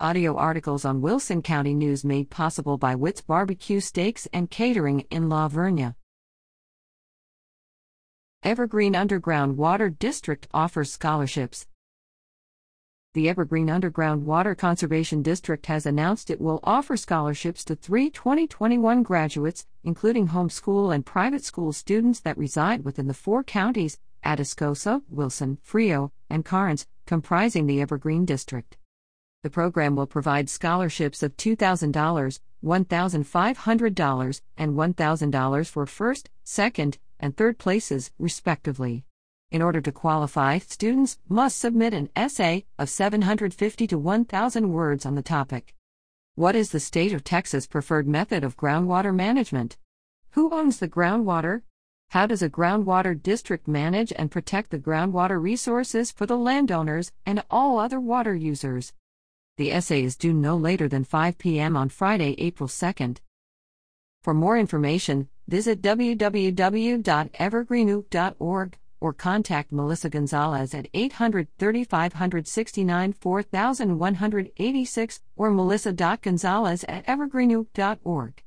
Audio articles on Wilson County News made possible by Witt's Barbecue Steaks and Catering in La Vernia. Evergreen Underground Water District offers scholarships. The Evergreen Underground Water Conservation District has announced it will offer scholarships to three 2021 graduates, including homeschool and private school students that reside within the four counties Atascosa, Wilson, Frio, and Karnes, comprising the Evergreen District. The program will provide scholarships of $2,000, $1,500, and $1,000 for first, second, and third places, respectively. In order to qualify, students must submit an essay of 750 to 1,000 words on the topic. What is the state of Texas' preferred method of groundwater management? Who owns the groundwater? How does a groundwater district manage and protect the groundwater resources for the landowners and all other water users? The essay is due no later than 5 p.m. on Friday, April 2nd. For more information, visit www.evergreenuke.org or contact Melissa Gonzalez at 800 3569 4186 or melissa.gonzalez at evergreenuke.org.